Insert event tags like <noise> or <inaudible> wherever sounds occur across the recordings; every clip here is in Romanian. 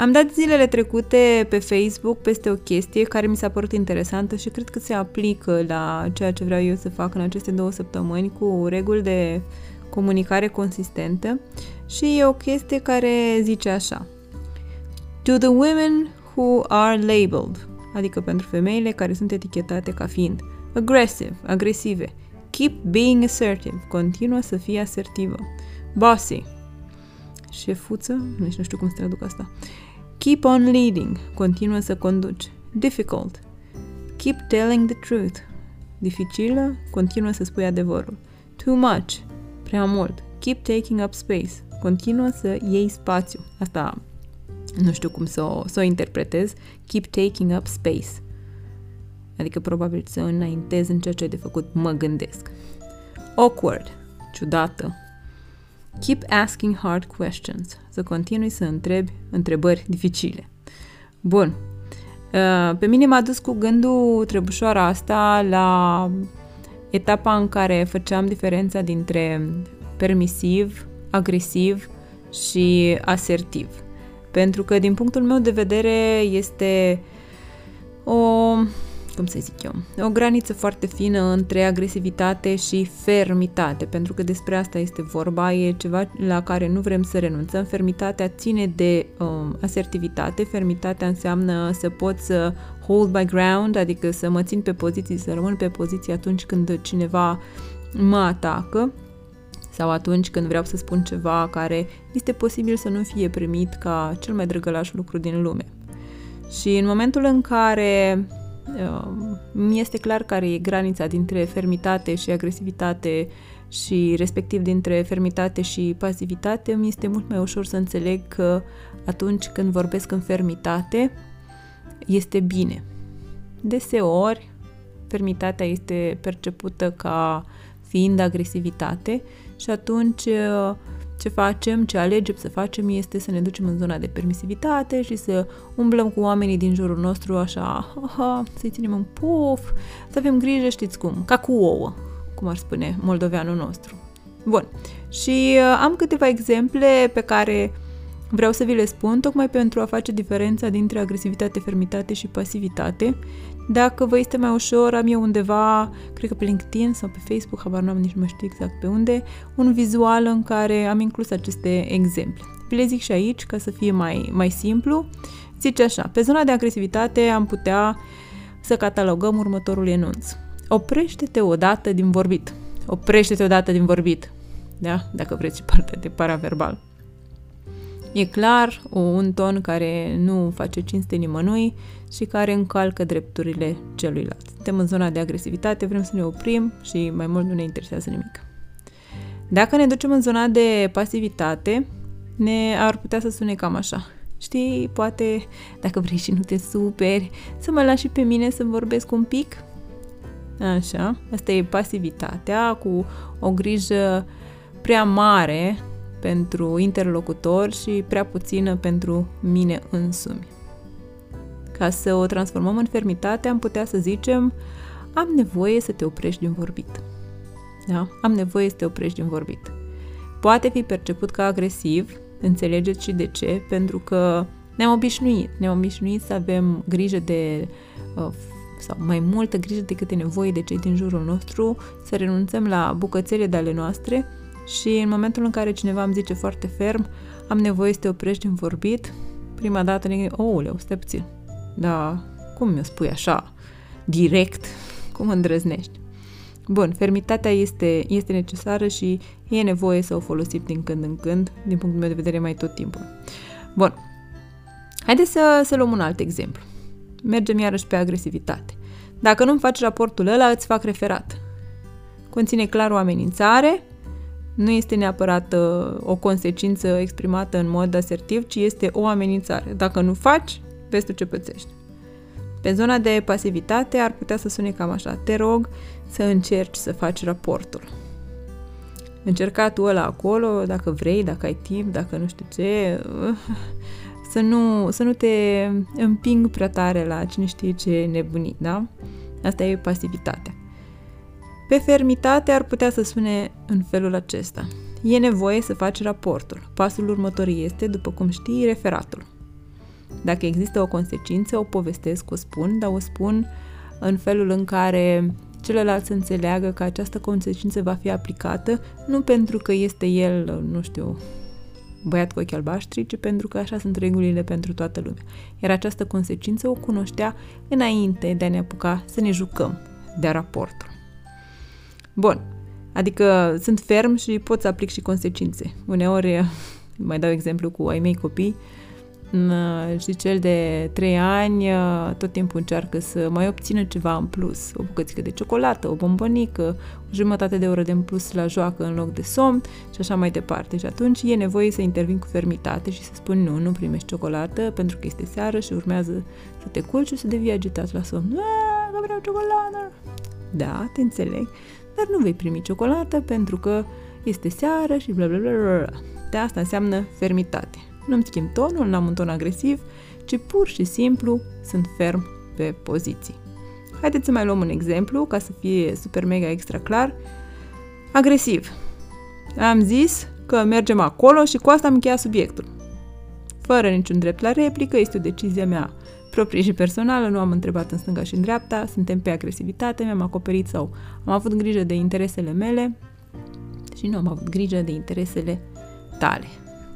Am dat zilele trecute pe Facebook peste o chestie care mi s-a părut interesantă și cred că se aplică la ceea ce vreau eu să fac în aceste două săptămâni cu reguli de comunicare consistentă și e o chestie care zice așa. To the women who are labeled, adică pentru femeile care sunt etichetate ca fiind aggressive, agresive, keep being assertive, continuă să fie asertivă, bossy, șefuță, nici nu știu cum să traduc asta, keep on leading, continuă să conduci, difficult, keep telling the truth, dificilă, continuă să spui adevărul, too much, prea mult, keep taking up space, continuă să iei spațiu, asta nu știu cum să o, să o interpretez, keep taking up space. Adică probabil să înaintez în ceea ce ai de făcut, mă gândesc. Awkward, ciudată. Keep asking hard questions. Să continui să întrebi întrebări dificile. Bun. Uh, pe mine m-a dus cu gândul trebușoara asta la etapa în care făceam diferența dintre permisiv, agresiv și asertiv. Pentru că, din punctul meu de vedere, este o, cum să zic eu, o graniță foarte fină între agresivitate și fermitate, pentru că despre asta este vorba, e ceva la care nu vrem să renunțăm. Fermitatea ține de um, asertivitate, fermitatea înseamnă să pot să hold my ground, adică să mă țin pe poziții, să rămân pe poziții atunci când cineva mă atacă sau atunci când vreau să spun ceva care este posibil să nu fie primit ca cel mai drăgălaș lucru din lume. Și în momentul în care uh, mi este clar care e granița dintre fermitate și agresivitate și respectiv dintre fermitate și pasivitate, mi este mult mai ușor să înțeleg că atunci când vorbesc în fermitate, este bine. Deseori, fermitatea este percepută ca fiind agresivitate și atunci uh, ce facem, ce alegem să facem este să ne ducem în zona de permisivitate și să umblăm cu oamenii din jurul nostru așa, aha, să-i ținem în puf, să avem grijă, știți cum, ca cu ouă, cum ar spune moldoveanul nostru. Bun, și uh, am câteva exemple pe care vreau să vi le spun, tocmai pentru a face diferența dintre agresivitate, fermitate și pasivitate dacă vă este mai ușor, am eu undeva, cred că pe LinkedIn sau pe Facebook, habar n-am nici nu știu exact pe unde, un vizual în care am inclus aceste exemple. Vi le zic și aici ca să fie mai, mai simplu. Zice așa, pe zona de agresivitate am putea să catalogăm următorul enunț. Oprește-te odată din vorbit. Oprește-te odată din vorbit. Da? Dacă vreți și partea de paraverbal. E clar un ton care nu face cinste nimănui și care încalcă drepturile celuilalt. Suntem în zona de agresivitate, vrem să ne oprim și mai mult nu ne interesează nimic. Dacă ne ducem în zona de pasivitate, ne ar putea să sune cam așa. Știi, poate, dacă vrei și nu te superi, să mă lași pe mine să vorbesc un pic? Așa, asta e pasivitatea cu o grijă prea mare pentru interlocutor și prea puțină pentru mine însumi. Ca să o transformăm în fermitate, am putea să zicem am nevoie să te oprești din vorbit. Da? Am nevoie să te oprești din vorbit. Poate fi perceput ca agresiv, înțelegeți și de ce, pentru că ne-am obișnuit. Ne-am obișnuit să avem grijă de uh, sau mai multă grijă decât e nevoie de cei din jurul nostru, să renunțăm la bucățele de ale noastre și în momentul în care cineva îmi zice foarte ferm, am nevoie să te oprești din vorbit, prima dată ne gândim, ouleu, stai puțin, da, cum mi-o spui așa, direct, cum îndrăznești? Bun, fermitatea este, este necesară și e nevoie să o folosim din când în când, din punctul meu de vedere mai tot timpul. Bun, haideți să, să luăm un alt exemplu. Mergem iarăși pe agresivitate. Dacă nu-mi faci raportul ăla, îți fac referat. Conține clar o amenințare, nu este neapărat uh, o consecință exprimată în mod asertiv, ci este o amenințare. Dacă nu faci, vezi tu ce pățești. Pe zona de pasivitate ar putea să sune cam așa. Te rog să încerci să faci raportul. Încerca tu ăla acolo, dacă vrei, dacă ai timp, dacă nu știu ce, <laughs> să nu, să nu te împing prea tare la cine știe ce nebunii, da? Asta e pasivitatea. Pe fermitate ar putea să sune în felul acesta. E nevoie să faci raportul. Pasul următor este, după cum știi, referatul. Dacă există o consecință, o povestesc, o spun, dar o spun în felul în care celălalt să înțeleagă că această consecință va fi aplicată nu pentru că este el, nu știu, băiat cu ochi albaștri, ci pentru că așa sunt regulile pentru toată lumea. Iar această consecință o cunoștea înainte de a ne apuca să ne jucăm de raportul. Bun, adică sunt ferm și pot să aplic și consecințe. Uneori, mai dau exemplu cu ai mei copii, și cel de 3 ani uh, tot timpul încearcă să mai obțină ceva în plus, o bucățică de ciocolată, o bombonică, o jumătate de oră de în plus la joacă în loc de somn și așa mai departe. Și atunci e nevoie să intervin cu fermitate și să spun nu, nu primești ciocolată pentru că este seară și urmează să te culci și să devii agitat la somn. Nu vreau ciocolată! Da, te înțeleg, dar nu vei primi ciocolată pentru că este seară și bla bla bla bla. De asta înseamnă fermitate nu-mi schimb tonul, n-am un ton agresiv, ci pur și simplu sunt ferm pe poziții. Haideți să mai luăm un exemplu ca să fie super mega extra clar. Agresiv. Am zis că mergem acolo și cu asta am încheiat subiectul. Fără niciun drept la replică, este o decizie mea proprie și personală, nu am întrebat în stânga și în dreapta, suntem pe agresivitate, mi-am acoperit sau am avut grijă de interesele mele și nu am avut grijă de interesele tale.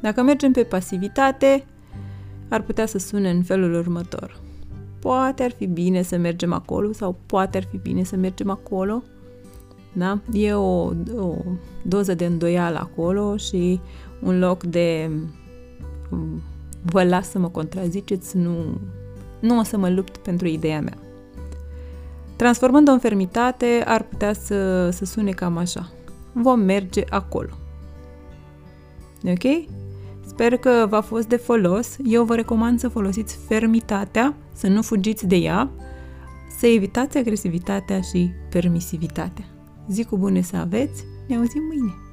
Dacă mergem pe pasivitate, ar putea să sune în felul următor. Poate ar fi bine să mergem acolo sau poate ar fi bine să mergem acolo. Da? E o, o doză de îndoială acolo și un loc de vă las să mă contraziceți, nu, nu o să mă lupt pentru ideea mea. Transformând-o în fermitate, ar putea să, să sune cam așa. Vom merge acolo. Ok? Sper că v-a fost de folos. Eu vă recomand să folosiți fermitatea, să nu fugiți de ea, să evitați agresivitatea și permisivitatea. Zi cu bune să aveți, ne auzim mâine!